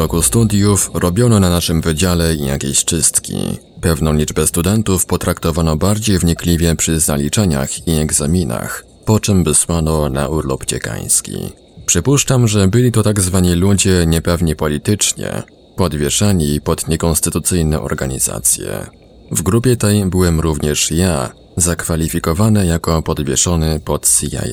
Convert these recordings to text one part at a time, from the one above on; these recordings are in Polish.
Roku studiów robiono na naszym wydziale jakieś czystki. Pewną liczbę studentów potraktowano bardziej wnikliwie przy zaliczeniach i egzaminach, po czym wysłano na urlop ciekański. Przypuszczam, że byli to tak zwani ludzie niepewni politycznie, podwieszani pod niekonstytucyjne organizacje. W grupie tej byłem również ja, zakwalifikowany jako podwieszony pod CIA.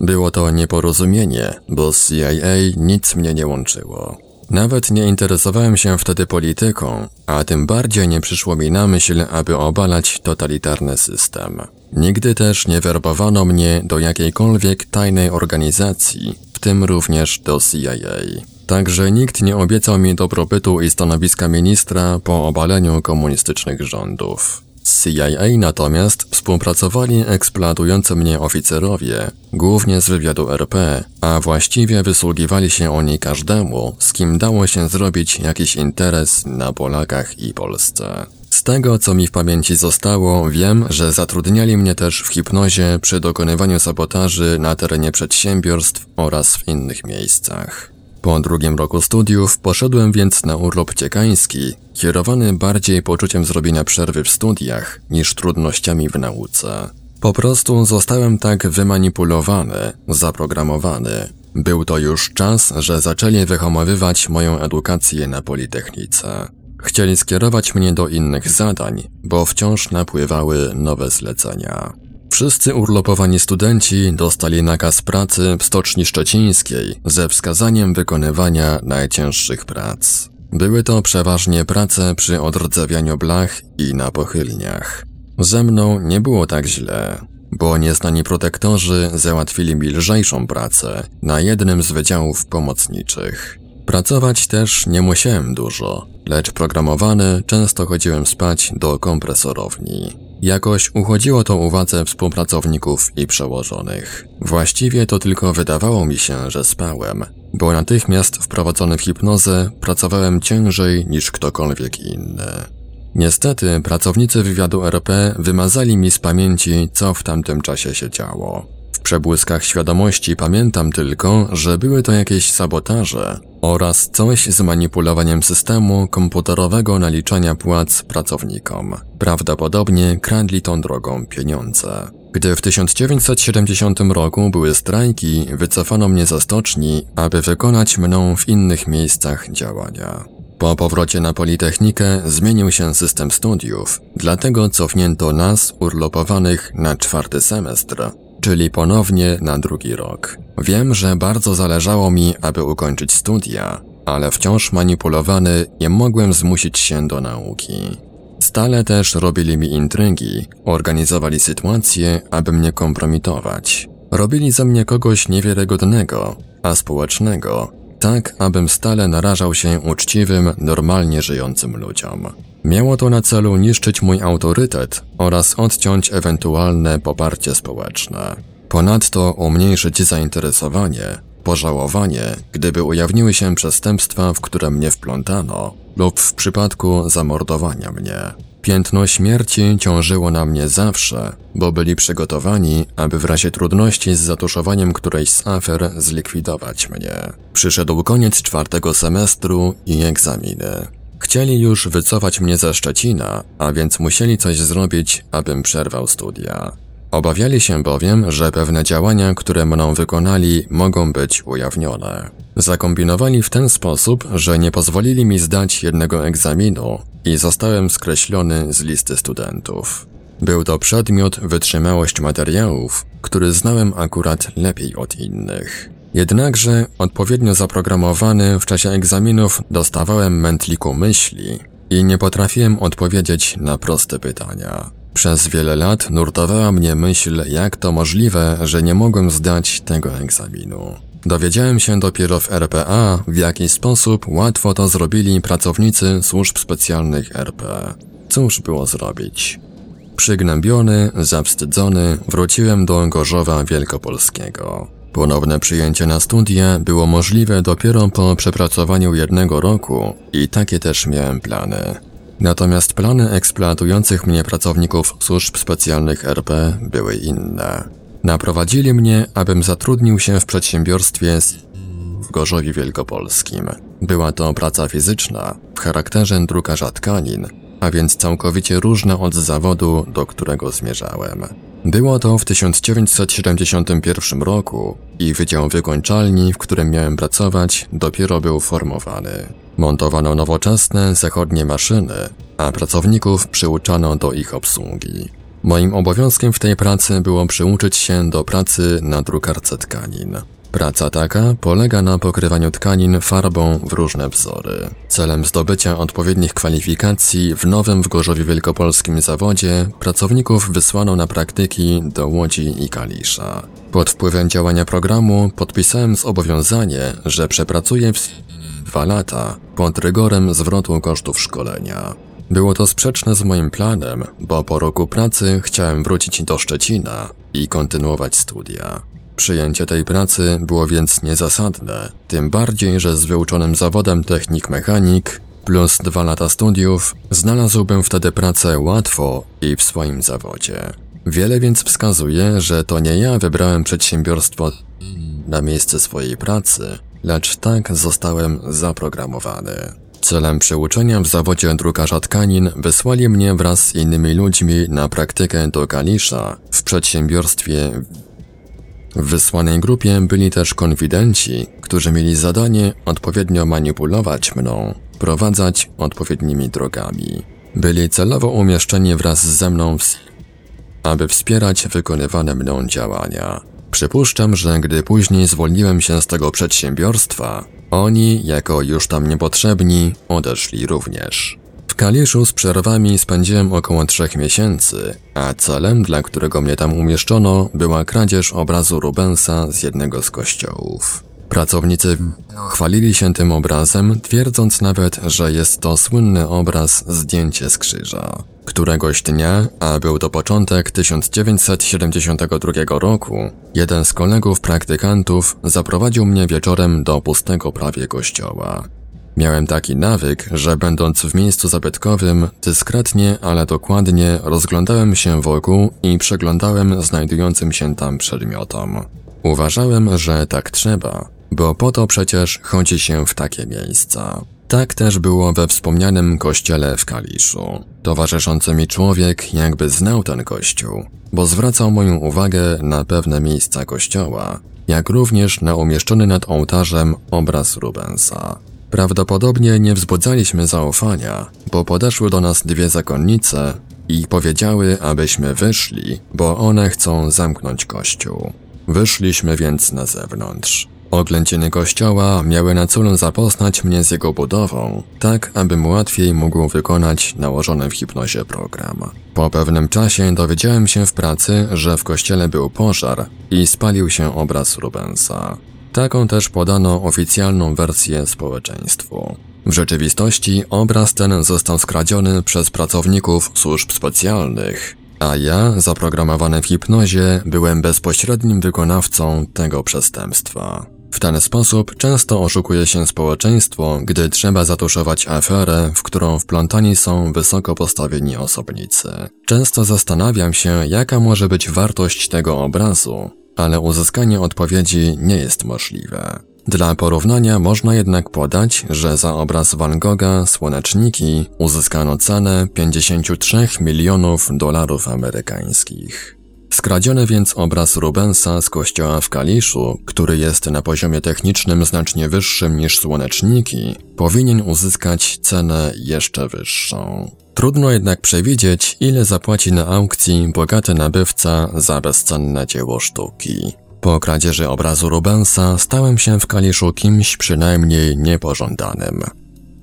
Było to nieporozumienie, bo z CIA nic mnie nie łączyło. Nawet nie interesowałem się wtedy polityką, a tym bardziej nie przyszło mi na myśl, aby obalać totalitarny system. Nigdy też nie werbowano mnie do jakiejkolwiek tajnej organizacji, w tym również do CIA. Także nikt nie obiecał mi dobrobytu i stanowiska ministra po obaleniu komunistycznych rządów. Z CIA natomiast współpracowali eksploatujący mnie oficerowie, głównie z wywiadu RP, a właściwie wysługiwali się oni każdemu, z kim dało się zrobić jakiś interes na Polakach i Polsce. Z tego, co mi w pamięci zostało, wiem, że zatrudniali mnie też w hipnozie przy dokonywaniu sabotaży na terenie przedsiębiorstw oraz w innych miejscach. Po drugim roku studiów poszedłem więc na urlop ciekański, kierowany bardziej poczuciem zrobienia przerwy w studiach niż trudnościami w nauce. Po prostu zostałem tak wymanipulowany, zaprogramowany. Był to już czas, że zaczęli wyhamowywać moją edukację na Politechnice. Chcieli skierować mnie do innych zadań, bo wciąż napływały nowe zlecenia. Wszyscy urlopowani studenci dostali nakaz pracy w Stoczni Szczecińskiej ze wskazaniem wykonywania najcięższych prac. Były to przeważnie prace przy odrdzewianiu blach i na pochylniach. Ze mną nie było tak źle, bo nieznani protektorzy załatwili mi lżejszą pracę na jednym z wydziałów pomocniczych. Pracować też nie musiałem dużo, lecz programowany często chodziłem spać do kompresorowni. Jakoś uchodziło to uwadze współpracowników i przełożonych. Właściwie to tylko wydawało mi się, że spałem, bo natychmiast wprowadzony w hipnozę pracowałem ciężej niż ktokolwiek inny. Niestety pracownicy wywiadu RP wymazali mi z pamięci, co w tamtym czasie się działo. W przebłyskach świadomości pamiętam tylko, że były to jakieś sabotaże oraz coś z manipulowaniem systemu komputerowego naliczania płac pracownikom. Prawdopodobnie kradli tą drogą pieniądze. Gdy w 1970 roku były strajki, wycofano mnie ze stoczni, aby wykonać mną w innych miejscach działania. Po powrocie na Politechnikę zmienił się system studiów, dlatego cofnięto nas, urlopowanych, na czwarty semestr, czyli ponownie na drugi rok. Wiem, że bardzo zależało mi, aby ukończyć studia, ale wciąż manipulowany nie mogłem zmusić się do nauki. Stale też robili mi intrygi, organizowali sytuacje, aby mnie kompromitować. Robili ze mnie kogoś niewiarygodnego, a społecznego, tak abym stale narażał się uczciwym, normalnie żyjącym ludziom. Miało to na celu niszczyć mój autorytet oraz odciąć ewentualne poparcie społeczne. Ponadto umniejszyć zainteresowanie, pożałowanie, gdyby ujawniły się przestępstwa, w które mnie wplątano, lub w przypadku zamordowania mnie. Piętno śmierci ciążyło na mnie zawsze, bo byli przygotowani, aby w razie trudności z zatuszowaniem którejś z afer zlikwidować mnie. Przyszedł koniec czwartego semestru i egzaminy. Chcieli już wycofać mnie ze Szczecina, a więc musieli coś zrobić, abym przerwał studia. Obawiali się bowiem, że pewne działania, które mną wykonali, mogą być ujawnione. Zakombinowali w ten sposób, że nie pozwolili mi zdać jednego egzaminu i zostałem skreślony z listy studentów. Był to przedmiot wytrzymałość materiałów, który znałem akurat lepiej od innych. Jednakże, odpowiednio zaprogramowany w czasie egzaminów dostawałem mętliku myśli i nie potrafiłem odpowiedzieć na proste pytania. Przez wiele lat nurtowała mnie myśl, jak to możliwe, że nie mogłem zdać tego egzaminu. Dowiedziałem się dopiero w RPA, w jaki sposób łatwo to zrobili pracownicy służb specjalnych RP. Cóż było zrobić? Przygnębiony, zawstydzony, wróciłem do Gorzowa Wielkopolskiego. Ponowne przyjęcie na studia było możliwe dopiero po przepracowaniu jednego roku i takie też miałem plany. Natomiast plany eksploatujących mnie pracowników służb specjalnych RP były inne. Naprowadzili mnie, abym zatrudnił się w przedsiębiorstwie w Gorzowie Wielkopolskim. Była to praca fizyczna w charakterze drukarza tkanin, a więc całkowicie różna od zawodu, do którego zmierzałem. Było to w 1971 roku i Wydział Wykończalni, w którym miałem pracować, dopiero był formowany. Montowano nowoczesne, zachodnie maszyny, a pracowników przyuczano do ich obsługi. Moim obowiązkiem w tej pracy było przyuczyć się do pracy na drukarce tkanin. Praca taka polega na pokrywaniu tkanin farbą w różne wzory. Celem zdobycia odpowiednich kwalifikacji w nowym w Gorzowie Wielkopolskim zawodzie pracowników wysłano na praktyki do Łodzi i Kalisza. Pod wpływem działania programu podpisałem zobowiązanie, że przepracuję w dwa lata pod rygorem zwrotu kosztów szkolenia. Było to sprzeczne z moim planem, bo po roku pracy chciałem wrócić do Szczecina i kontynuować studia. Przyjęcie tej pracy było więc niezasadne, tym bardziej, że z wyuczonym zawodem technik-mechanik plus dwa lata studiów znalazłbym wtedy pracę łatwo i w swoim zawodzie. Wiele więc wskazuje, że to nie ja wybrałem przedsiębiorstwo na miejsce swojej pracy, lecz tak zostałem zaprogramowany. Celem przeuczenia w zawodzie drukarza tkanin wysłali mnie wraz z innymi ludźmi na praktykę do Kalisza w przedsiębiorstwie w wysłanej grupie byli też konfidenci, którzy mieli zadanie odpowiednio manipulować mną, prowadzać odpowiednimi drogami. Byli celowo umieszczeni wraz ze mną, w... aby wspierać wykonywane mną działania. Przypuszczam, że gdy później zwolniłem się z tego przedsiębiorstwa, oni, jako już tam niepotrzebni, odeszli również. Kaliszu z przerwami spędziłem około trzech miesięcy, a celem, dla którego mnie tam umieszczono, była kradzież obrazu Rubensa z jednego z kościołów. Pracownicy chwalili się tym obrazem, twierdząc nawet, że jest to słynny obraz Zdjęcie z krzyża. Któregoś dnia, a był to początek 1972 roku, jeden z kolegów praktykantów zaprowadził mnie wieczorem do pustego prawie kościoła. Miałem taki nawyk, że będąc w miejscu zabytkowym, dyskretnie, ale dokładnie rozglądałem się wokół i przeglądałem znajdującym się tam przedmiotom. Uważałem, że tak trzeba, bo po to przecież chodzi się w takie miejsca. Tak też było we wspomnianym kościele w Kaliszu. Towarzyszący mi człowiek jakby znał ten kościół, bo zwracał moją uwagę na pewne miejsca kościoła, jak również na umieszczony nad ołtarzem obraz Rubensa. Prawdopodobnie nie wzbudzaliśmy zaufania, bo podeszły do nas dwie zakonnice i powiedziały, abyśmy wyszli, bo one chcą zamknąć kościół. Wyszliśmy więc na zewnątrz. Oglęciny kościoła miały na celu zapoznać mnie z jego budową, tak abym łatwiej mógł wykonać nałożony w hipnozie program. Po pewnym czasie dowiedziałem się w pracy, że w kościele był pożar i spalił się obraz Rubensa. Taką też podano oficjalną wersję społeczeństwu. W rzeczywistości obraz ten został skradziony przez pracowników służb specjalnych, a ja, zaprogramowany w hipnozie, byłem bezpośrednim wykonawcą tego przestępstwa. W ten sposób często oszukuje się społeczeństwo, gdy trzeba zatuszować aferę, w którą wplątani są wysoko postawieni osobnicy. Często zastanawiam się, jaka może być wartość tego obrazu, ale uzyskanie odpowiedzi nie jest możliwe. Dla porównania można jednak podać, że za obraz Van Gogha Słoneczniki uzyskano cenę 53 milionów dolarów amerykańskich. Skradziony więc obraz Rubensa z kościoła w Kaliszu, który jest na poziomie technicznym znacznie wyższym niż słoneczniki, powinien uzyskać cenę jeszcze wyższą. Trudno jednak przewidzieć, ile zapłaci na aukcji bogaty nabywca za bezcenne dzieło sztuki. Po kradzieży obrazu Rubensa stałem się w Kaliszu kimś przynajmniej niepożądanym.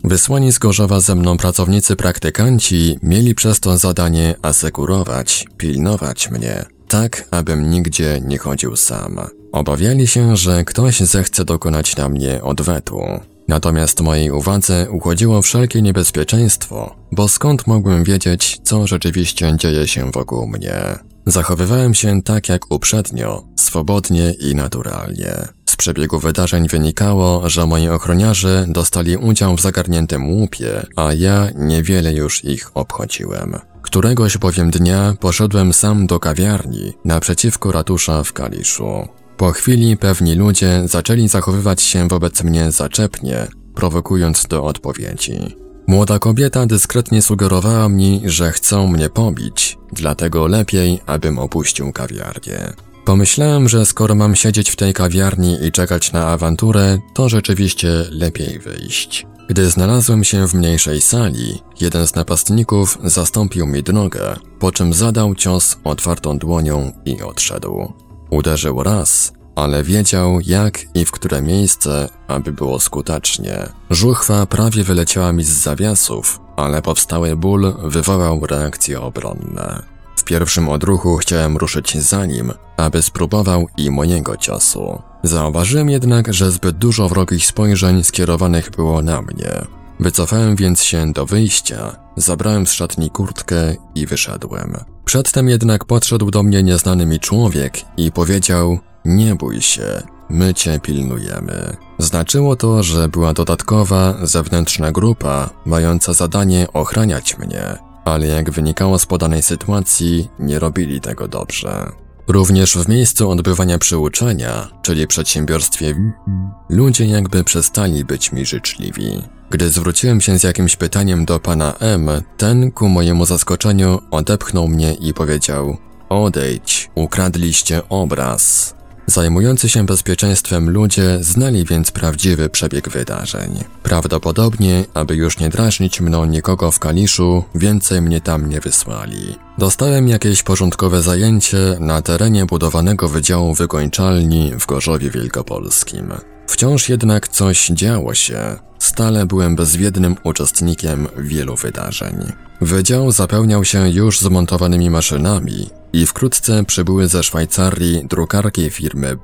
Wysłani z Gorzowa ze mną pracownicy praktykanci mieli przez to zadanie asekurować, pilnować mnie, tak abym nigdzie nie chodził sam. Obawiali się, że ktoś zechce dokonać na mnie odwetu. Natomiast mojej uwadze uchodziło wszelkie niebezpieczeństwo, bo skąd mogłem wiedzieć, co rzeczywiście dzieje się wokół mnie. Zachowywałem się tak jak uprzednio, swobodnie i naturalnie. Przebiegu wydarzeń wynikało, że moi ochroniarze dostali udział w zagarniętym łupie, a ja niewiele już ich obchodziłem. Któregoś bowiem dnia poszedłem sam do kawiarni naprzeciwko ratusza w Kaliszu. Po chwili pewni ludzie zaczęli zachowywać się wobec mnie zaczepnie, prowokując do odpowiedzi. Młoda kobieta dyskretnie sugerowała mi, że chcą mnie pobić, dlatego lepiej, abym opuścił kawiarnię. Pomyślałem, że skoro mam siedzieć w tej kawiarni i czekać na awanturę, to rzeczywiście lepiej wyjść. Gdy znalazłem się w mniejszej sali, jeden z napastników zastąpił mi drogę, po czym zadał cios otwartą dłonią i odszedł. Uderzył raz, ale wiedział jak i w które miejsce, aby było skutecznie. Żuchwa prawie wyleciała mi z zawiasów, ale powstały ból wywołał reakcje obronne. W pierwszym odruchu chciałem ruszyć za nim, aby spróbował i mojego ciosu. Zauważyłem jednak, że zbyt dużo wrogich spojrzeń skierowanych było na mnie. Wycofałem więc się do wyjścia, zabrałem z szatni kurtkę i wyszedłem. Przedtem jednak podszedł do mnie nieznany mi człowiek i powiedział: Nie bój się, my cię pilnujemy. Znaczyło to, że była dodatkowa, zewnętrzna grupa, mająca zadanie ochraniać mnie, ale jak wynikało z podanej sytuacji, nie robili tego dobrze. Również w miejscu odbywania przyuczenia, czyli przedsiębiorstwie, ludzie jakby przestali być mi życzliwi. Gdy zwróciłem się z jakimś pytaniem do pana M, ten ku mojemu zaskoczeniu odepchnął mnie i powiedział: Odejdź, ukradliście obraz. Zajmujący się bezpieczeństwem ludzie znali więc prawdziwy przebieg wydarzeń. Prawdopodobnie, aby już nie drażnić mną nikogo w Kaliszu, więcej mnie tam nie wysłali. Dostałem jakieś porządkowe zajęcie na terenie budowanego Wydziału Wykończalni w Gorzowie Wielkopolskim. Wciąż jednak coś działo się. Stale byłem bezwiednym uczestnikiem wielu wydarzeń. Wydział zapełniał się już zmontowanymi maszynami i wkrótce przybyły ze Szwajcarii drukarki firmy B,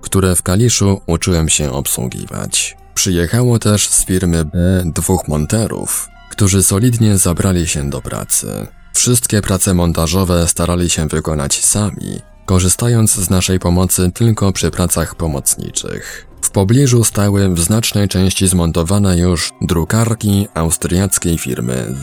które w Kaliszu uczyłem się obsługiwać. Przyjechało też z firmy B dwóch monterów, którzy solidnie zabrali się do pracy. Wszystkie prace montażowe starali się wykonać sami, korzystając z naszej pomocy tylko przy pracach pomocniczych. W pobliżu stały w znacznej części zmontowane już drukarki austriackiej firmy.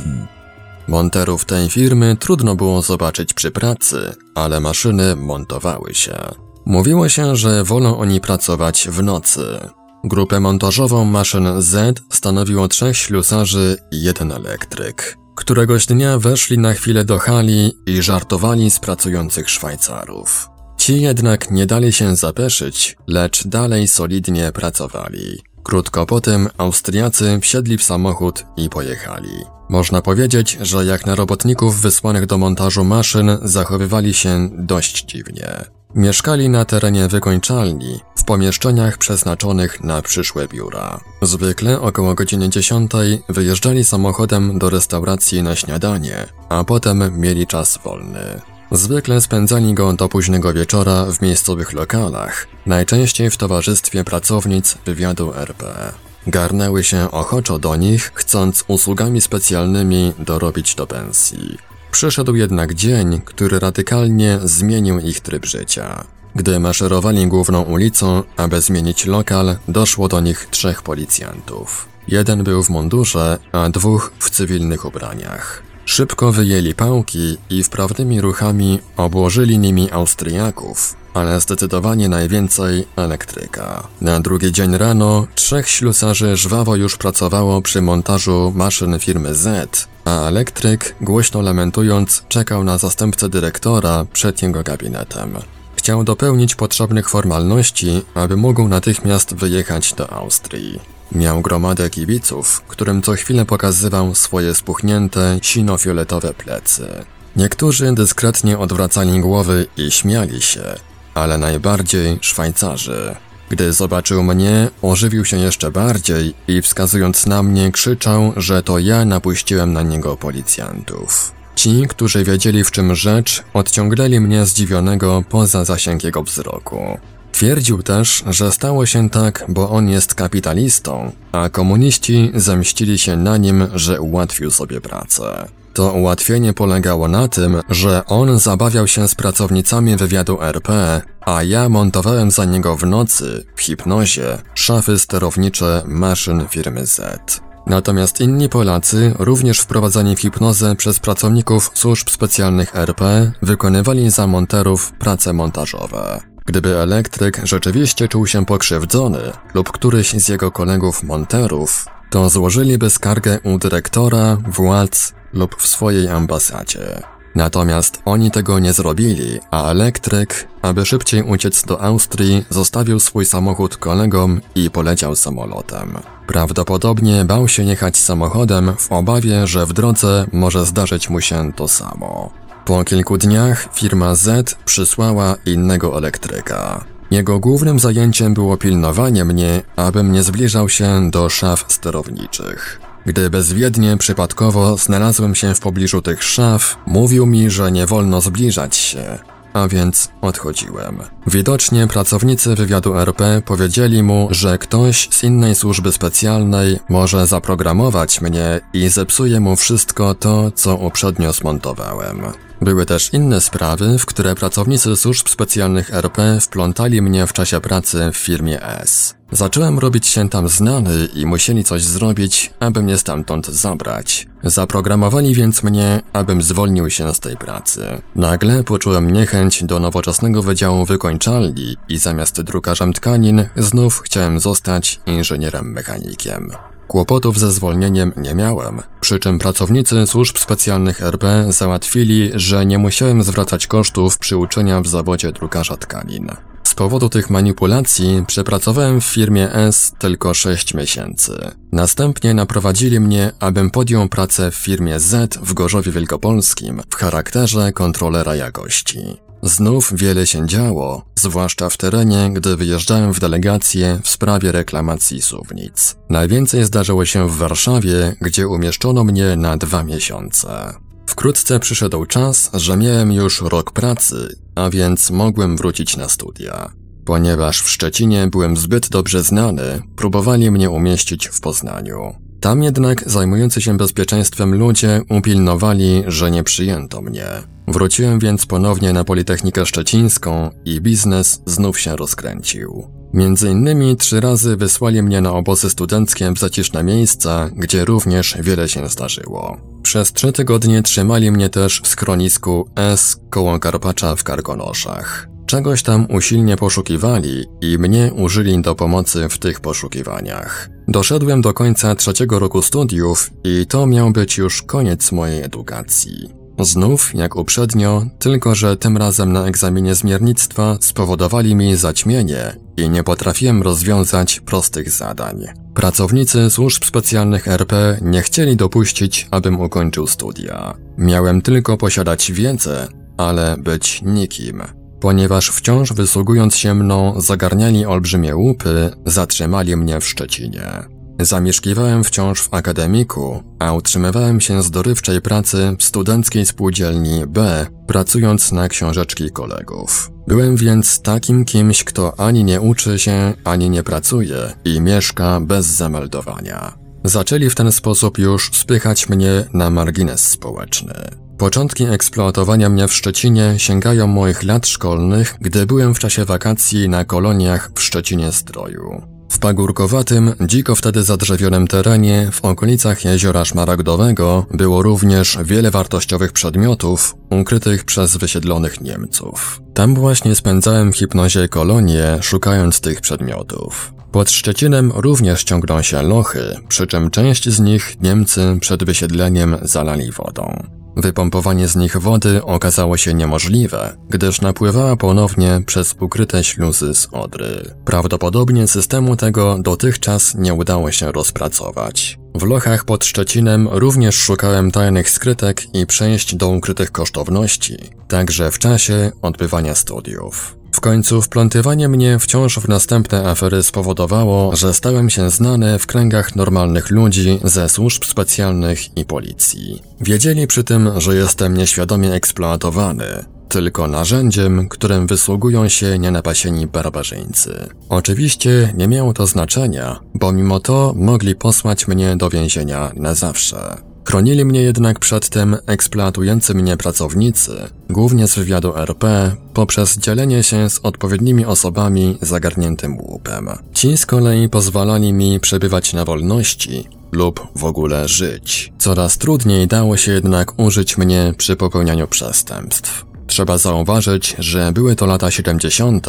Monterów tej firmy trudno było zobaczyć przy pracy, ale maszyny montowały się. Mówiło się, że wolą oni pracować w nocy. Grupę montażową maszyn Z stanowiło trzech ślusarzy i jeden elektryk. Któregoś dnia weszli na chwilę do hali i żartowali z pracujących Szwajcarów. Ci jednak nie dali się zapeszyć, lecz dalej solidnie pracowali. Krótko potem Austriacy wsiedli w samochód i pojechali. Można powiedzieć, że jak na robotników wysłanych do montażu maszyn zachowywali się dość dziwnie. Mieszkali na terenie wykończalni, w pomieszczeniach przeznaczonych na przyszłe biura. Zwykle około godziny 10 wyjeżdżali samochodem do restauracji na śniadanie, a potem mieli czas wolny. Zwykle spędzali go do późnego wieczora w miejscowych lokalach, najczęściej w towarzystwie pracownic wywiadu RP. Garnęły się ochoczo do nich, chcąc usługami specjalnymi dorobić do pensji. Przyszedł jednak dzień, który radykalnie zmienił ich tryb życia. Gdy maszerowali główną ulicą, aby zmienić lokal, doszło do nich trzech policjantów. Jeden był w mundurze, a dwóch w cywilnych ubraniach. Szybko wyjęli pałki i wprawnymi ruchami obłożyli nimi Austriaków, ale zdecydowanie najwięcej elektryka. Na drugi dzień rano trzech ślusarzy żwawo już pracowało przy montażu maszyn firmy Z, a elektryk, głośno lamentując, czekał na zastępcę dyrektora przed jego gabinetem. Chciał dopełnić potrzebnych formalności, aby mógł natychmiast wyjechać do Austrii. Miał gromadę kibiców, którym co chwilę pokazywał swoje spuchnięte, sino-fioletowe plecy. Niektórzy dyskretnie odwracali głowy i śmiali się, ale najbardziej Szwajcarzy. Gdy zobaczył mnie, ożywił się jeszcze bardziej i wskazując na mnie krzyczał, że to ja napuściłem na niego policjantów. Ci, którzy wiedzieli w czym rzecz, odciągnęli mnie zdziwionego poza zasięg jego wzroku. Twierdził też, że stało się tak, bo on jest kapitalistą, a komuniści zemścili się na nim, że ułatwił sobie pracę. To ułatwienie polegało na tym, że on zabawiał się z pracownicami wywiadu RP, a ja montowałem za niego w nocy, w hipnozie, szafy sterownicze maszyn firmy Z. Natomiast inni Polacy, również wprowadzani w hipnozę przez pracowników służb specjalnych RP, wykonywali za monterów prace montażowe. Gdyby elektryk rzeczywiście czuł się pokrzywdzony lub któryś z jego kolegów monterów, to złożyliby skargę u dyrektora, władz lub w swojej ambasadzie. Natomiast oni tego nie zrobili, a elektryk, aby szybciej uciec do Austrii, zostawił swój samochód kolegom i poleciał samolotem. Prawdopodobnie bał się jechać samochodem w obawie, że w drodze może zdarzyć mu się to samo. Po kilku dniach firma Z przysłała innego elektryka. Jego głównym zajęciem było pilnowanie mnie, abym nie zbliżał się do szaf sterowniczych. Gdy bezwiednie przypadkowo znalazłem się w pobliżu tych szaf, mówił mi, że nie wolno zbliżać się, a więc odchodziłem. Widocznie pracownicy wywiadu RP powiedzieli mu, że ktoś z innej służby specjalnej może zaprogramować mnie i zepsuje mu wszystko to, co uprzednio zmontowałem. Były też inne sprawy, w które pracownicy służb specjalnych RP wplątali mnie w czasie pracy w firmie S. Zacząłem robić się tam znany i musieli coś zrobić, aby mnie stamtąd zabrać. Zaprogramowali więc mnie, abym zwolnił się z tej pracy. Nagle poczułem niechęć do nowoczesnego wydziału wykończalni i zamiast drukarzem tkanin znów chciałem zostać inżynierem mechanikiem. Kłopotów ze zwolnieniem nie miałem, przy czym pracownicy służb specjalnych RP załatwili, że nie musiałem zwracać kosztów przyuczenia w zawodzie drukarza tkanin. Z powodu tych manipulacji przepracowałem w firmie S tylko 6 miesięcy. Następnie naprowadzili mnie, abym podjął pracę w firmie Z w Gorzowie Wielkopolskim w charakterze kontrolera jakości. Znów wiele się działo, zwłaszcza w terenie, gdy wyjeżdżałem w delegację w sprawie reklamacji suwnic. Najwięcej zdarzyło się w Warszawie, gdzie umieszczono mnie na dwa miesiące. Wkrótce przyszedł czas, że miałem już rok pracy, a więc mogłem wrócić na studia. Ponieważ w Szczecinie byłem zbyt dobrze znany, próbowali mnie umieścić w Poznaniu. Tam jednak zajmujący się bezpieczeństwem ludzie upilnowali, że nie przyjęto mnie. Wróciłem więc ponownie na Politechnikę Szczecińską i biznes znów się rozkręcił. Między innymi trzy razy wysłali mnie na obozy studenckie w zaciszne miejsca, gdzie również wiele się zdarzyło. Przez trzy tygodnie trzymali mnie też w schronisku S koło Karpacza w Karkonoszach. Czegoś tam usilnie poszukiwali i mnie użyli do pomocy w tych poszukiwaniach. Doszedłem do końca trzeciego roku studiów i to miał być już koniec mojej edukacji. Znów, jak uprzednio, tylko że tym razem na egzaminie zmiernictwa spowodowali mi zaćmienie i nie potrafiłem rozwiązać prostych zadań. Pracownicy służb specjalnych RP nie chcieli dopuścić, abym ukończył studia. Miałem tylko posiadać wiedzę, ale być nikim. Ponieważ wciąż wysługując się mną zagarniali olbrzymie łupy, zatrzymali mnie w Szczecinie. Zamieszkiwałem wciąż w akademiku, a utrzymywałem się z dorywczej pracy w studenckiej spółdzielni B, pracując na książeczki kolegów. Byłem więc takim kimś, kto ani nie uczy się, ani nie pracuje i mieszka bez zameldowania. Zaczęli w ten sposób już spychać mnie na margines społeczny. Początki eksploatowania mnie w Szczecinie sięgają moich lat szkolnych, gdy byłem w czasie wakacji na koloniach w Szczecinie Zdroju. W pagórkowatym, dziko wtedy zadrzewionym terenie w okolicach jeziora Szmaragdowego było również wiele wartościowych przedmiotów ukrytych przez wysiedlonych Niemców. Tam właśnie spędzałem w hipnozie kolonie, szukając tych przedmiotów. Pod Szczecinem również ciągną się lochy, przy czym część z nich Niemcy przed wysiedleniem zalali wodą. Wypompowanie z nich wody okazało się niemożliwe, gdyż napływała ponownie przez ukryte śluzy z Odry. Prawdopodobnie systemu tego dotychczas nie udało się rozpracować. W lochach pod Szczecinem również szukałem tajnych skrytek i przejść do ukrytych kosztowności, także w czasie odbywania studiów. W końcu wplątywanie mnie wciąż w następne afery spowodowało, że stałem się znany w kręgach normalnych ludzi ze służb specjalnych i policji. Wiedzieli przy tym, że jestem nieświadomie eksploatowany, tylko narzędziem, którym wysługują się nienapasieni barbarzyńcy. Oczywiście nie miało to znaczenia, bo mimo to mogli posłać mnie do więzienia na zawsze. Chronili mnie jednak przed tym eksploatujący mnie pracownicy, głównie z wywiadu RP, poprzez dzielenie się z odpowiednimi osobami zagarniętym łupem. Ci z kolei pozwalali mi przebywać na wolności lub w ogóle żyć. Coraz trudniej dało się jednak użyć mnie przy popełnianiu przestępstw. Trzeba zauważyć, że były to lata 70.,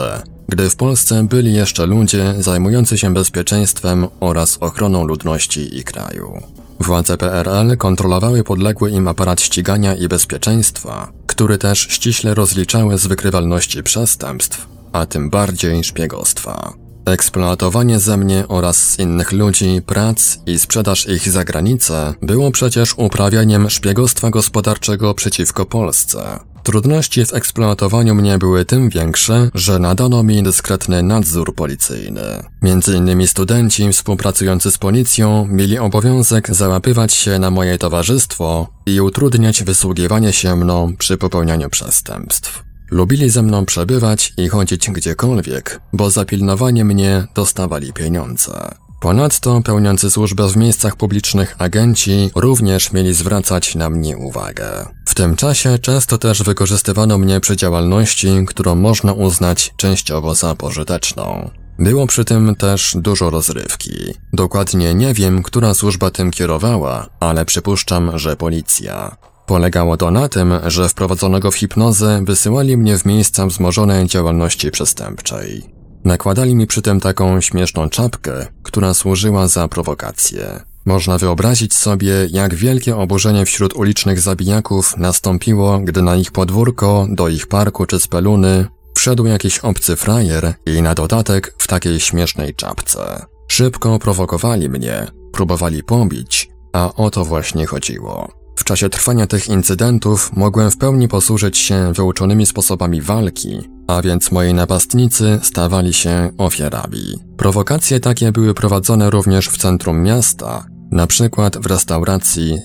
gdy w Polsce byli jeszcze ludzie zajmujący się bezpieczeństwem oraz ochroną ludności i kraju. Władze PRL kontrolowały podległy im aparat ścigania i bezpieczeństwa, który też ściśle rozliczały z wykrywalności przestępstw, a tym bardziej szpiegostwa. Eksploatowanie ze mnie oraz z innych ludzi prac i sprzedaż ich za granicę było przecież uprawianiem szpiegostwa gospodarczego przeciwko Polsce, Trudności w eksploatowaniu mnie były tym większe, że nadano mi dyskretny nadzór policyjny. Między innymi studenci współpracujący z policją mieli obowiązek załapywać się na moje towarzystwo i utrudniać wysługiwanie się mną przy popełnianiu przestępstw. Lubili ze mną przebywać i chodzić gdziekolwiek, bo za pilnowanie mnie dostawali pieniądze. Ponadto pełniący służbę w miejscach publicznych agenci również mieli zwracać na mnie uwagę. W tym czasie często też wykorzystywano mnie przy działalności, którą można uznać częściowo za pożyteczną. Było przy tym też dużo rozrywki. Dokładnie nie wiem, która służba tym kierowała, ale przypuszczam, że policja. Polegało to na tym, że wprowadzonego w hipnozę wysyłali mnie w miejsca wzmożonej działalności przestępczej. Nakładali mi przy tym taką śmieszną czapkę, która służyła za prowokację. Można wyobrazić sobie, jak wielkie oburzenie wśród ulicznych zabijaków nastąpiło, gdy na ich podwórko, do ich parku czy speluny wszedł jakiś obcy frajer i na dodatek w takiej śmiesznej czapce. Szybko prowokowali mnie, próbowali pobić, a o to właśnie chodziło. W czasie trwania tych incydentów mogłem w pełni posłużyć się wyuczonymi sposobami walki, a więc moi napastnicy stawali się ofiarami. Prowokacje takie były prowadzone również w centrum miasta, na przykład w restauracji.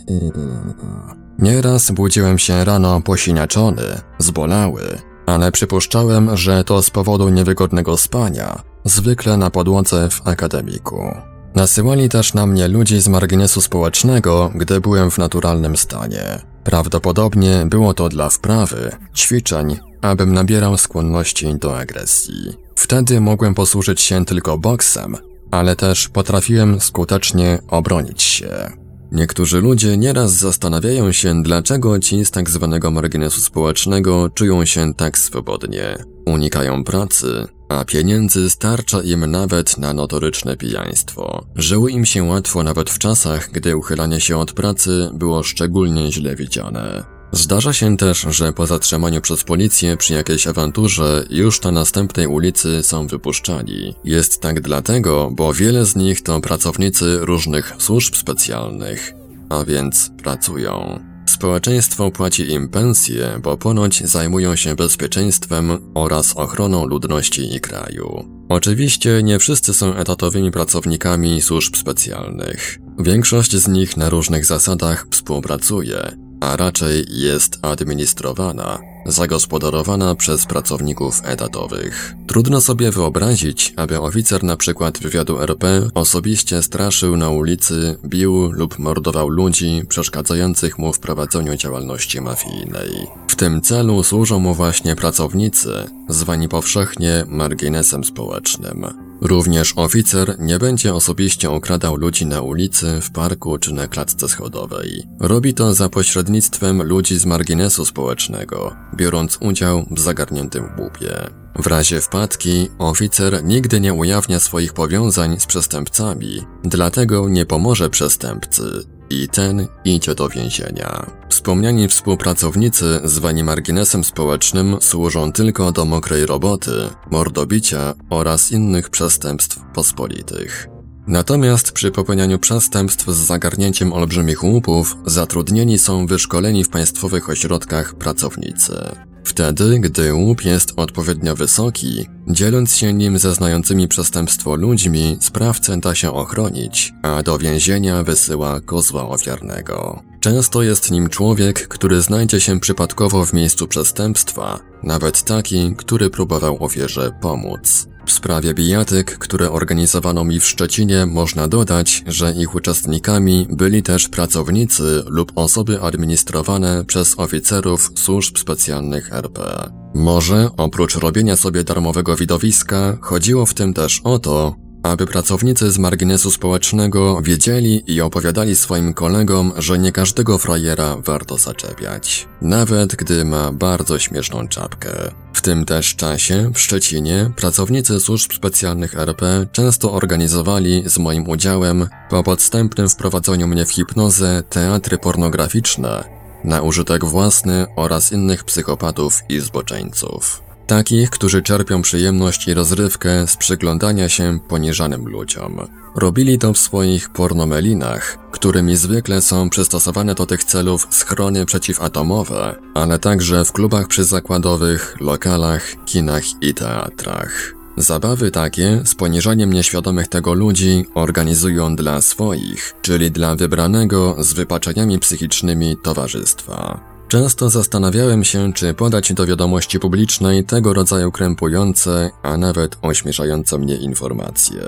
Nieraz budziłem się rano posiniaczony, zbolały, ale przypuszczałem, że to z powodu niewygodnego spania, zwykle na podłodze w akademiku. Nasyłali też na mnie ludzi z marginesu społecznego, gdy byłem w naturalnym stanie. Prawdopodobnie było to dla wprawy, ćwiczeń, abym nabierał skłonności do agresji. Wtedy mogłem posłużyć się tylko boksem, ale też potrafiłem skutecznie obronić się. Niektórzy ludzie nieraz zastanawiają się, dlaczego ci z tak zwanego marginesu społecznego czują się tak swobodnie. Unikają pracy, a pieniędzy starcza im nawet na notoryczne pijaństwo. Żyło im się łatwo nawet w czasach, gdy uchylanie się od pracy było szczególnie źle widziane. Zdarza się też, że po zatrzymaniu przez policję przy jakiejś awanturze już na następnej ulicy są wypuszczani. Jest tak dlatego, bo wiele z nich to pracownicy różnych służb specjalnych, a więc pracują. Społeczeństwo płaci im pensje, bo ponoć zajmują się bezpieczeństwem oraz ochroną ludności i kraju. Oczywiście nie wszyscy są etatowymi pracownikami służb specjalnych. Większość z nich na różnych zasadach współpracuje, a raczej jest administrowana, zagospodarowana przez pracowników etatowych. Trudno sobie wyobrazić, aby oficer na przykład wywiadu RP osobiście straszył na ulicy, bił lub mordował ludzi przeszkadzających mu w prowadzeniu działalności mafijnej. W tym celu służą mu właśnie pracownicy, zwani powszechnie marginesem społecznym. Również oficer nie będzie osobiście okradał ludzi na ulicy, w parku czy na klatce schodowej. Robi to za pośrednictwem ludzi z marginesu społecznego, biorąc udział w zagarniętym łupie. W razie wpadki oficer nigdy nie ujawnia swoich powiązań z przestępcami, dlatego nie pomoże przestępcy i ten idzie do więzienia. Wspomniani współpracownicy zwani marginesem społecznym służą tylko do mokrej roboty, mordobicia oraz innych przestępstw pospolitych. Natomiast przy popełnianiu przestępstw z zagarnięciem olbrzymich łupów zatrudnieni są wyszkoleni w państwowych ośrodkach pracownicy. Wtedy, gdy łup jest odpowiednio wysoki, dzieląc się nim ze znającymi przestępstwo ludźmi, sprawcę da się ochronić, a do więzienia wysyła kozła ofiarnego. Często jest nim człowiek, który znajdzie się przypadkowo w miejscu przestępstwa, nawet taki, który próbował ofierze pomóc. W sprawie bijatyk, które organizowano mi w Szczecinie, można dodać, że ich uczestnikami byli też pracownicy lub osoby administrowane przez oficerów służb specjalnych RP. Może oprócz robienia sobie darmowego widowiska, chodziło w tym też o to, aby pracownicy z marginesu społecznego wiedzieli i opowiadali swoim kolegom, że nie każdego frajera warto zaczepiać, nawet gdy ma bardzo śmieszną czapkę. W tym też czasie w Szczecinie pracownicy służb specjalnych RP często organizowali z moim udziałem po podstępnym wprowadzeniu mnie w hipnozę teatry pornograficzne na użytek własny oraz innych psychopatów i zboczeńców. Takich, którzy czerpią przyjemność i rozrywkę z przyglądania się poniżanym ludziom. Robili to w swoich pornomelinach, którymi zwykle są przystosowane do tych celów schrony przeciwatomowe, ale także w klubach przyzakładowych, lokalach, kinach i teatrach. Zabawy takie z poniżaniem nieświadomych tego ludzi organizują dla swoich, czyli dla wybranego z wypaczeniami psychicznymi towarzystwa. Często zastanawiałem się, czy podać do wiadomości publicznej tego rodzaju krępujące, a nawet ośmieszające mnie informacje.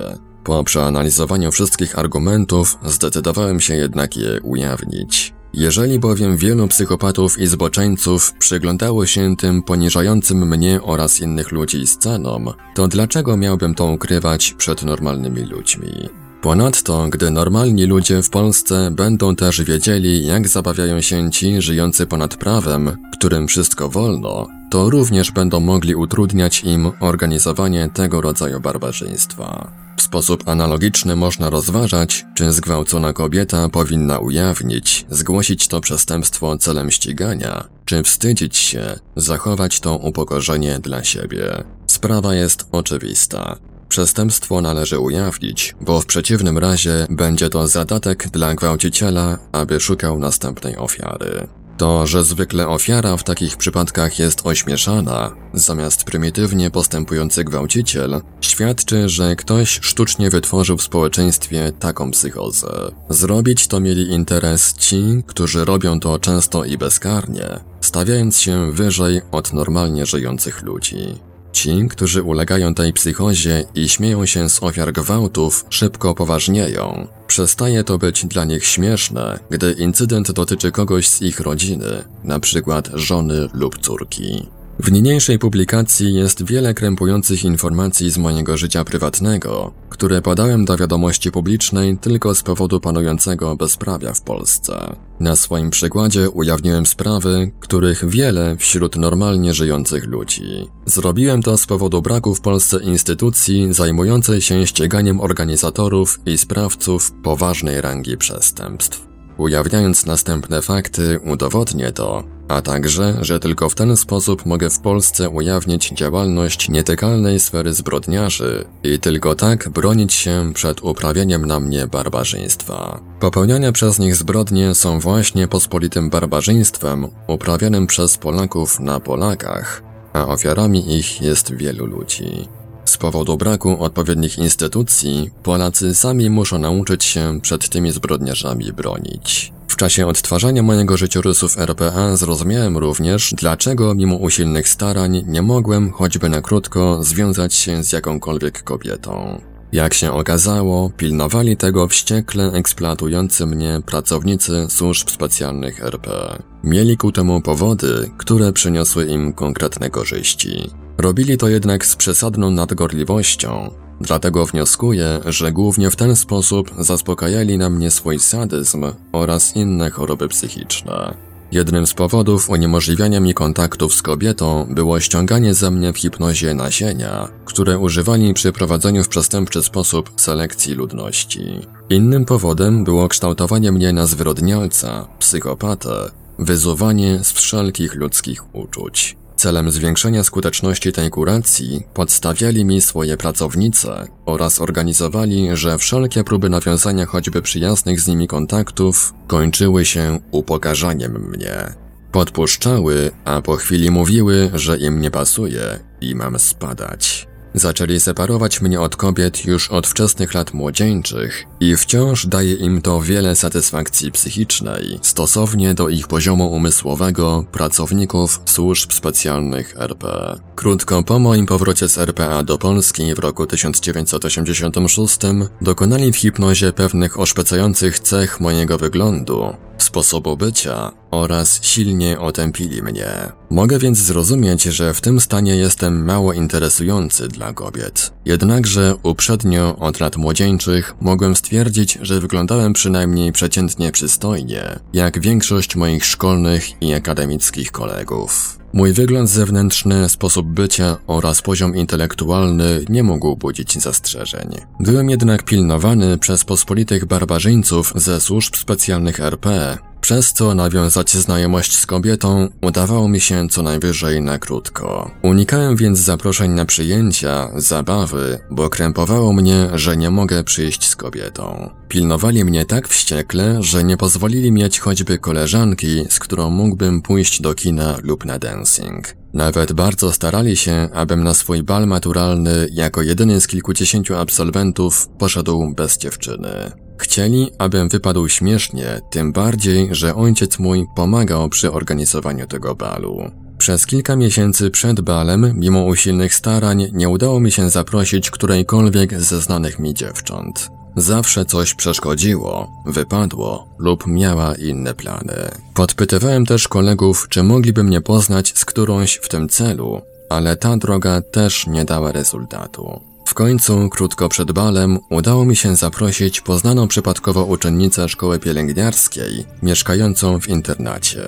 Po przeanalizowaniu wszystkich argumentów zdecydowałem się jednak je ujawnić. Jeżeli bowiem wielu psychopatów i zboczeńców przyglądało się tym poniżającym mnie oraz innych ludzi scenom, to dlaczego miałbym to ukrywać przed normalnymi ludźmi? Ponadto, gdy normalni ludzie w Polsce będą też wiedzieli, jak zabawiają się ci żyjący ponad prawem, którym wszystko wolno, to również będą mogli utrudniać im organizowanie tego rodzaju barbarzyństwa. W sposób analogiczny można rozważać, czy zgwałcona kobieta powinna ujawnić, zgłosić to przestępstwo celem ścigania, czy wstydzić się, zachować to upokorzenie dla siebie. Sprawa jest oczywista. Przestępstwo należy ujawnić, bo w przeciwnym razie będzie to zadatek dla gwałciciela, aby szukał następnej ofiary. To, że zwykle ofiara w takich przypadkach jest ośmieszana, zamiast prymitywnie postępujący gwałciciel, świadczy, że ktoś sztucznie wytworzył w społeczeństwie taką psychozę. Zrobić to mieli interes ci, którzy robią to często i bezkarnie, stawiając się wyżej od normalnie żyjących ludzi. Ci, którzy ulegają tej psychozie i śmieją się z ofiar gwałtów, szybko poważnieją. Przestaje to być dla nich śmieszne, gdy incydent dotyczy kogoś z ich rodziny, przykład żony lub córki. W niniejszej publikacji jest wiele krępujących informacji z mojego życia prywatnego, które podałem do wiadomości publicznej tylko z powodu panującego bezprawia w Polsce. Na swoim przykładzie ujawniłem sprawy, których wiele wśród normalnie żyjących ludzi. Zrobiłem to z powodu braku w Polsce instytucji zajmującej się ściganiem organizatorów i sprawców poważnej rangi przestępstw. Ujawniając następne fakty, udowodnię to, a także, że tylko w ten sposób mogę w Polsce ujawnić działalność nietykalnej sfery zbrodniarzy i tylko tak bronić się przed uprawieniem na mnie barbarzyństwa. Popełniane przez nich zbrodnie są właśnie pospolitym barbarzyństwem uprawianym przez Polaków na Polakach, a ofiarami ich jest wielu ludzi. Z powodu braku odpowiednich instytucji, Polacy sami muszą nauczyć się przed tymi zbrodniarzami bronić. W czasie odtwarzania mojego życiorysu RPA zrozumiałem również, dlaczego mimo usilnych starań nie mogłem, choćby na krótko, związać się z jakąkolwiek kobietą. Jak się okazało, pilnowali tego wściekle eksploatujący mnie pracownicy służb specjalnych RP. Mieli ku temu powody, które przyniosły im konkretne korzyści. Robili to jednak z przesadną nadgorliwością, Dlatego wnioskuję, że głównie w ten sposób zaspokajali na mnie swój sadyzm oraz inne choroby psychiczne. Jednym z powodów uniemożliwiania mi kontaktów z kobietą było ściąganie ze mnie w hipnozie nasienia, które używali przy prowadzeniu w przestępczy sposób selekcji ludności. Innym powodem było kształtowanie mnie na zwyrodnialca, psychopatę, wyzuwanie z wszelkich ludzkich uczuć. Celem zwiększenia skuteczności tej kuracji podstawiali mi swoje pracownice oraz organizowali, że wszelkie próby nawiązania choćby przyjaznych z nimi kontaktów kończyły się upokarzaniem mnie. Podpuszczały, a po chwili mówiły, że im nie pasuje i mam spadać. Zaczęli separować mnie od kobiet już od wczesnych lat młodzieńczych i wciąż daje im to wiele satysfakcji psychicznej, stosownie do ich poziomu umysłowego pracowników służb specjalnych RP. Krótko po moim powrocie z RPA do Polski w roku 1986 dokonali w hipnozie pewnych oszpecających cech mojego wyglądu, sposobu bycia oraz silnie otępili mnie. Mogę więc zrozumieć, że w tym stanie jestem mało interesujący dla kobiet. Jednakże uprzednio od lat młodzieńczych mogłem stwierdzić, że wyglądałem przynajmniej przeciętnie przystojnie, jak większość moich szkolnych i akademickich kolegów. Mój wygląd zewnętrzny, sposób bycia oraz poziom intelektualny nie mógł budzić zastrzeżeń. Byłem jednak pilnowany przez pospolitych barbarzyńców ze służb specjalnych RP, przez co nawiązać znajomość z kobietą udawało mi się co najwyżej na krótko. Unikałem więc zaproszeń na przyjęcia, zabawy, bo krępowało mnie, że nie mogę przyjść z kobietą. Pilnowali mnie tak wściekle, że nie pozwolili mieć choćby koleżanki, z którą mógłbym pójść do kina lub na dancing. Nawet bardzo starali się, abym na swój bal maturalny jako jedyny z kilkudziesięciu absolwentów poszedł bez dziewczyny. Chcieli, abym wypadł śmiesznie, tym bardziej, że ojciec mój pomagał przy organizowaniu tego balu. Przez kilka miesięcy przed balem, mimo usilnych starań, nie udało mi się zaprosić którejkolwiek ze znanych mi dziewcząt. Zawsze coś przeszkodziło, wypadło lub miała inne plany. Podpytywałem też kolegów, czy mogliby mnie poznać z którąś w tym celu, ale ta droga też nie dała rezultatu. W końcu, krótko przed balem, udało mi się zaprosić poznaną przypadkowo uczennicę szkoły pielęgniarskiej, mieszkającą w internacie.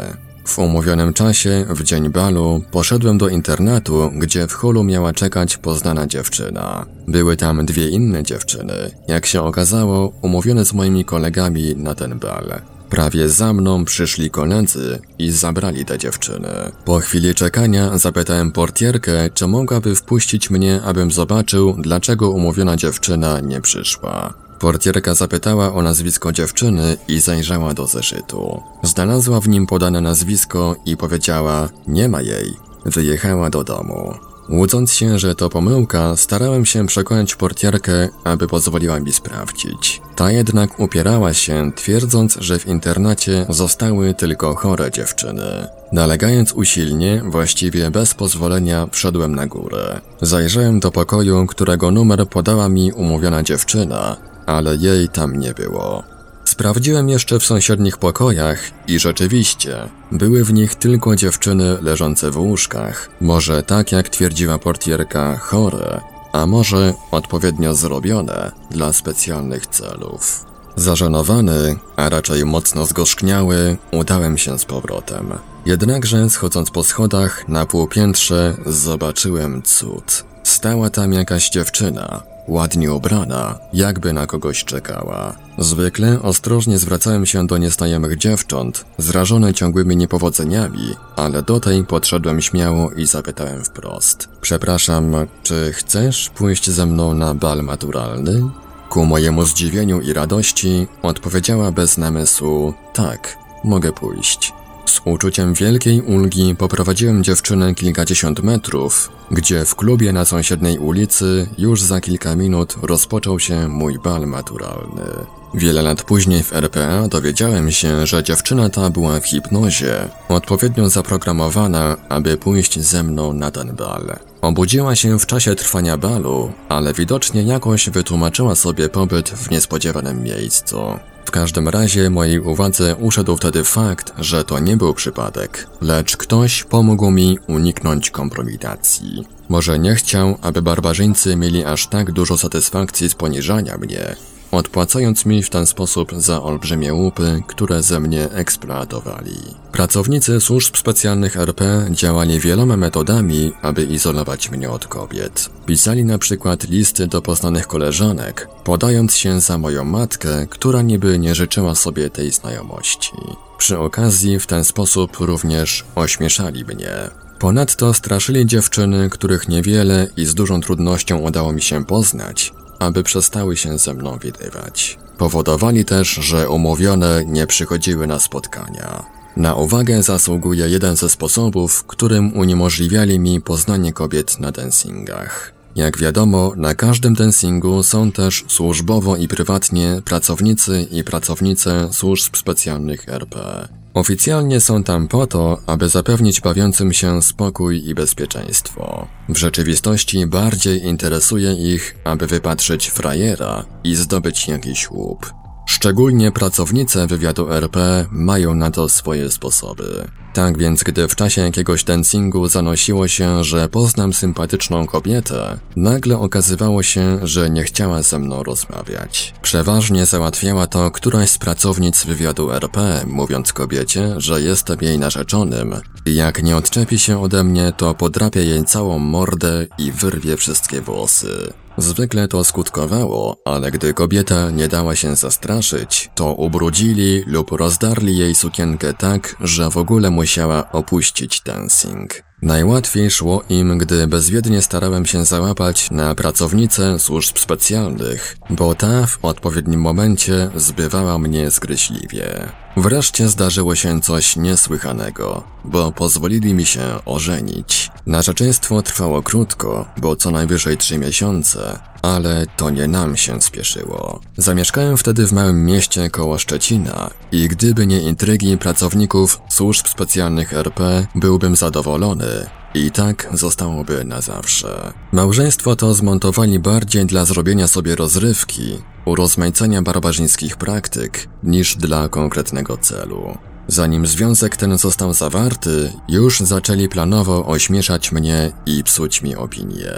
W umówionym czasie, w dzień balu, poszedłem do internatu, gdzie w holu miała czekać poznana dziewczyna. Były tam dwie inne dziewczyny, jak się okazało, umówione z moimi kolegami na ten bal. Prawie za mną przyszli koledzy i zabrali tę dziewczynę. Po chwili czekania zapytałem portierkę, czy mogłaby wpuścić mnie, abym zobaczył, dlaczego umówiona dziewczyna nie przyszła. Portierka zapytała o nazwisko dziewczyny i zajrzała do zeszytu. Znalazła w nim podane nazwisko i powiedziała: Nie ma jej. Wyjechała do domu. Łudząc się, że to pomyłka, starałem się przekonać portierkę, aby pozwoliła mi sprawdzić. Ta jednak upierała się, twierdząc, że w internacie zostały tylko chore dziewczyny. Nalegając usilnie, właściwie bez pozwolenia, wszedłem na górę. Zajrzałem do pokoju, którego numer podała mi umówiona dziewczyna, ale jej tam nie było. Sprawdziłem jeszcze w sąsiednich pokojach i rzeczywiście były w nich tylko dziewczyny leżące w łóżkach. Może tak jak twierdziła portierka, chore, a może odpowiednio zrobione dla specjalnych celów. Zażenowany, a raczej mocno zgorzkniały, udałem się z powrotem. Jednakże schodząc po schodach na półpiętrze zobaczyłem cud. Stała tam jakaś dziewczyna, ładnie ubrana, jakby na kogoś czekała. Zwykle ostrożnie zwracałem się do nieznajomych dziewcząt, zrażone ciągłymi niepowodzeniami, ale do tej podszedłem śmiało i zapytałem wprost. Przepraszam, czy chcesz pójść ze mną na bal maturalny? Ku mojemu zdziwieniu i radości odpowiedziała bez namysłu: Tak, mogę pójść. Z uczuciem wielkiej ulgi poprowadziłem dziewczynę kilkadziesiąt metrów, gdzie w klubie na sąsiedniej ulicy już za kilka minut rozpoczął się mój bal maturalny. Wiele lat później w RPA dowiedziałem się, że dziewczyna ta była w hipnozie, odpowiednio zaprogramowana, aby pójść ze mną na ten bal. Obudziła się w czasie trwania balu, ale widocznie jakoś wytłumaczyła sobie pobyt w niespodziewanym miejscu. W każdym razie mojej uwadze uszedł wtedy fakt, że to nie był przypadek, lecz ktoś pomógł mi uniknąć kompromitacji. Może nie chciał, aby barbarzyńcy mieli aż tak dużo satysfakcji z poniżania mnie, odpłacając mi w ten sposób za olbrzymie łupy, które ze mnie eksploatowali. Pracownicy służb specjalnych RP działali wieloma metodami, aby izolować mnie od kobiet. Pisali na przykład listy do poznanych koleżanek, podając się za moją matkę, która niby nie życzyła sobie tej znajomości. Przy okazji w ten sposób również ośmieszali mnie. Ponadto straszyli dziewczyny, których niewiele i z dużą trudnością udało mi się poznać, aby przestały się ze mną widywać. Powodowali też, że umówione nie przychodziły na spotkania. Na uwagę zasługuje jeden ze sposobów, którym uniemożliwiali mi poznanie kobiet na dancingach. Jak wiadomo, na każdym dancingu są też służbowo i prywatnie pracownicy i pracownice służb specjalnych RP. Oficjalnie są tam po to, aby zapewnić bawiącym się spokój i bezpieczeństwo. W rzeczywistości bardziej interesuje ich, aby wypatrzyć frajera i zdobyć jakiś łup. Szczególnie pracownice wywiadu RP mają na to swoje sposoby. Tak więc, gdy w czasie jakiegoś dancingu zanosiło się, że poznam sympatyczną kobietę, nagle okazywało się, że nie chciała ze mną rozmawiać. Przeważnie załatwiała to któraś z pracownic wywiadu RP, mówiąc kobiecie, że jestem jej narzeczonym. Jak nie odczepi się ode mnie, to podrapie jej całą mordę i wyrwie wszystkie włosy. Zwykle to skutkowało, ale gdy kobieta nie dała się zastraszyć, to ubrudzili lub rozdarli jej sukienkę tak, że w ogóle musiała opuścić dancing. Najłatwiej szło im, gdy bezwiednie starałem się załapać na pracownicę służb specjalnych, bo ta w odpowiednim momencie zbywała mnie zgryźliwie. Wreszcie zdarzyło się coś niesłychanego, bo pozwolili mi się ożenić. Narzeczeństwo trwało krótko, bo co najwyżej trzy miesiące, ale to nie nam się spieszyło. Zamieszkałem wtedy w małym mieście koło Szczecina i gdyby nie intrygi pracowników służb specjalnych RP, byłbym zadowolony. I tak zostałoby na zawsze. Małżeństwo to zmontowali bardziej dla zrobienia sobie rozrywki, urozmaicenia barbarzyńskich praktyk, niż dla konkretnego celu. Zanim związek ten został zawarty, już zaczęli planowo ośmieszać mnie i psuć mi opinię.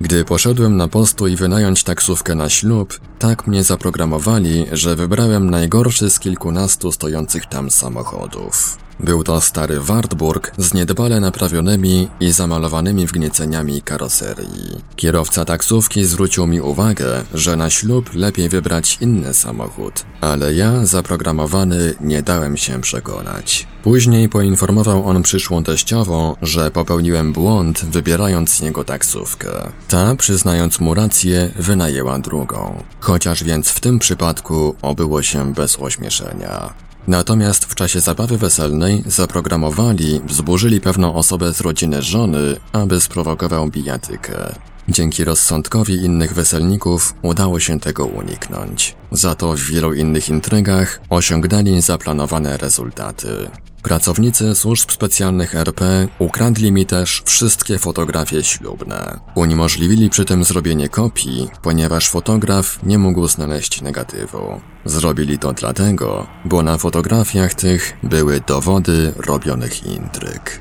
Gdy poszedłem na postój wynająć taksówkę na ślub, tak mnie zaprogramowali, że wybrałem najgorszy z kilkunastu stojących tam samochodów. Był to stary Wartburg z niedbale naprawionymi i zamalowanymi wgnieceniami karoserii. Kierowca taksówki zwrócił mi uwagę, że na ślub lepiej wybrać inny samochód, ale ja, zaprogramowany, nie dałem się przekonać. Później poinformował on przyszłą teściową, że popełniłem błąd wybierając z niego taksówkę. Ta, przyznając mu rację, wynajęła drugą. Chociaż więc w tym przypadku obyło się bez ośmieszenia. Natomiast w czasie zabawy weselnej zaprogramowali, wzburzyli pewną osobę z rodziny żony, aby sprowokował bijatykę. Dzięki rozsądkowi innych weselników udało się tego uniknąć. Za to w wielu innych intrygach osiągnęli zaplanowane rezultaty. Pracownicy służb specjalnych RP ukradli mi też wszystkie fotografie ślubne. Uniemożliwili przy tym zrobienie kopii, ponieważ fotograf nie mógł znaleźć negatywu. Zrobili to dlatego, bo na fotografiach tych były dowody robionych intryg.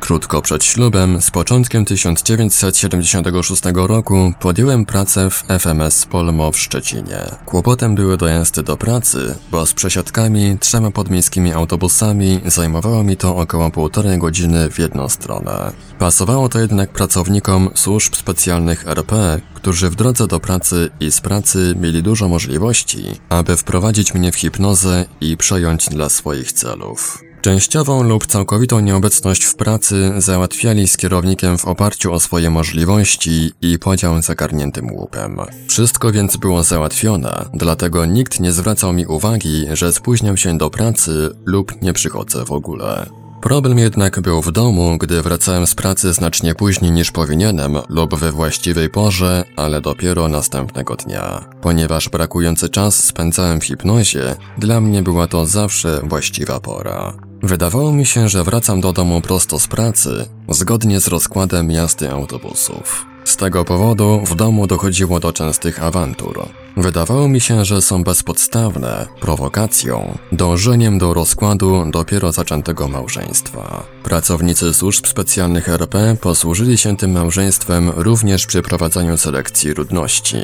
Krótko przed ślubem, z początkiem 1976 roku, podjąłem pracę w FMS Polmo w Szczecinie. Kłopotem były dojazdy do pracy, bo z przesiadkami, trzema podmiejskimi autobusami zajmowało mi to około półtorej godziny w jedną stronę. Pasowało to jednak pracownikom służb specjalnych RP, którzy w drodze do pracy i z pracy mieli dużo możliwości, aby wprowadzić mnie w hipnozę i przejąć dla swoich celów. Częściową lub całkowitą nieobecność w pracy załatwiali z kierownikiem w oparciu o swoje możliwości i podział zagarniętym łupem. Wszystko więc było załatwione, dlatego nikt nie zwracał mi uwagi, że spóźniam się do pracy lub nie przychodzę w ogóle. Problem jednak był w domu, gdy wracałem z pracy znacznie później niż powinienem lub we właściwej porze, ale dopiero następnego dnia. Ponieważ brakujący czas spędzałem w hipnozie, dla mnie była to zawsze właściwa pora. Wydawało mi się, że wracam do domu prosto z pracy, zgodnie z rozkładem jazdy autobusów. Z tego powodu w domu dochodziło do częstych awantur. Wydawało mi się, że są bezpodstawne, prowokacją, dążeniem do rozkładu dopiero zaczętego małżeństwa. Pracownicy służb specjalnych RP posłużyli się tym małżeństwem również przy prowadzeniu selekcji ludności.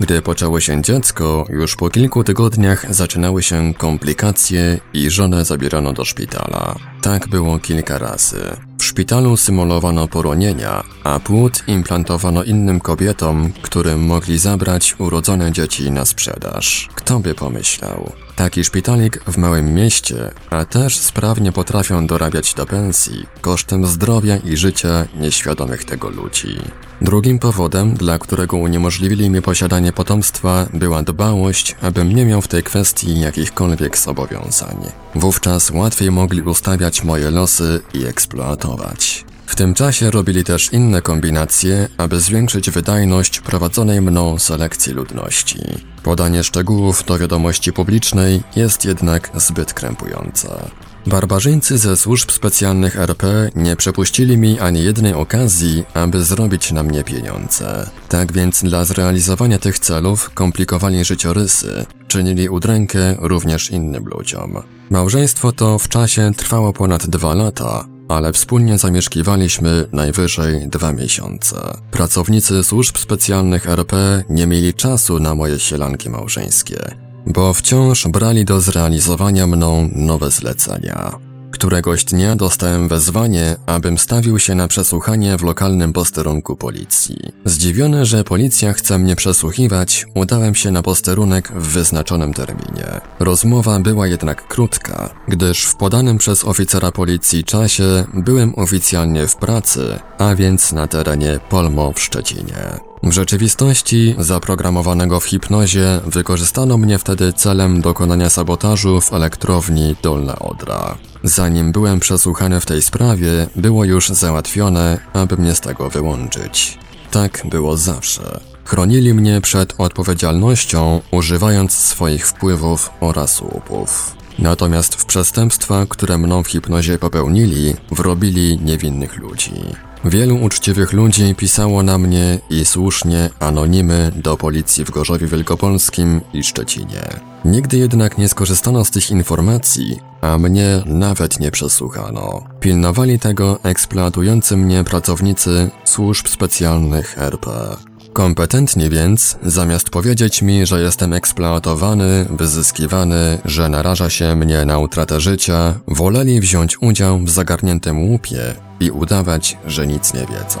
Gdy poczęło się dziecko, już po kilku tygodniach zaczynały się komplikacje i żonę zabierano do szpitala. Tak było kilka razy. W szpitalu symulowano poronienia, a płód implantowano innym kobietom, którym mogli zabrać urodzone dzieci na sprzedaż. Kto by pomyślał? Taki szpitalik w małym mieście, a też sprawnie potrafią dorabiać do pensji, kosztem zdrowia i życia nieświadomych tego ludzi. Drugim powodem, dla którego uniemożliwili mi posiadanie potomstwa, była dbałość, abym nie miał w tej kwestii jakichkolwiek zobowiązań. Wówczas łatwiej mogli ustawiać moje losy i eksploatować. W tym czasie robili też inne kombinacje, aby zwiększyć wydajność prowadzonej mną selekcji ludności. Podanie szczegółów do wiadomości publicznej jest jednak zbyt krępujące. Barbarzyńcy ze służb specjalnych RP nie przepuścili mi ani jednej okazji, aby zrobić na mnie pieniądze. Tak więc dla zrealizowania tych celów komplikowali życiorysy, czynili udrękę również innym ludziom. Małżeństwo to w czasie trwało ponad dwa lata, ale wspólnie zamieszkiwaliśmy najwyżej dwa miesiące. Pracownicy służb specjalnych RP nie mieli czasu na moje sielanki małżeńskie, bo wciąż brali do zrealizowania mną nowe zlecenia. Któregoś dnia dostałem wezwanie, abym stawił się na przesłuchanie w lokalnym posterunku policji. Zdziwiony, że policja chce mnie przesłuchiwać, udałem się na posterunek w wyznaczonym terminie. Rozmowa była jednak krótka, gdyż w podanym przez oficera policji czasie byłem oficjalnie w pracy, a więc na terenie Polmo w Szczecinie. W rzeczywistości, zaprogramowanego w hipnozie, wykorzystano mnie wtedy celem dokonania sabotażu w elektrowni Dolna Odra. Zanim byłem przesłuchany w tej sprawie, było już załatwione, aby mnie z tego wyłączyć. Tak było zawsze. Chronili mnie przed odpowiedzialnością, używając swoich wpływów oraz słupów. Natomiast w przestępstwa, które mną w hipnozie popełnili, wrobili niewinnych ludzi. Wielu uczciwych ludzi pisało na mnie i słusznie anonimy do policji w Gorzowie Wielkopolskim i Szczecinie. Nigdy jednak nie skorzystano z tych informacji, a mnie nawet nie przesłuchano. Pilnowali tego eksploatujący mnie pracownicy służb specjalnych RP. Kompetentni więc, zamiast powiedzieć mi, że jestem eksploatowany, wyzyskiwany, że naraża się mnie na utratę życia, woleli wziąć udział w zagarniętym łupie i udawać, że nic nie wiedzą.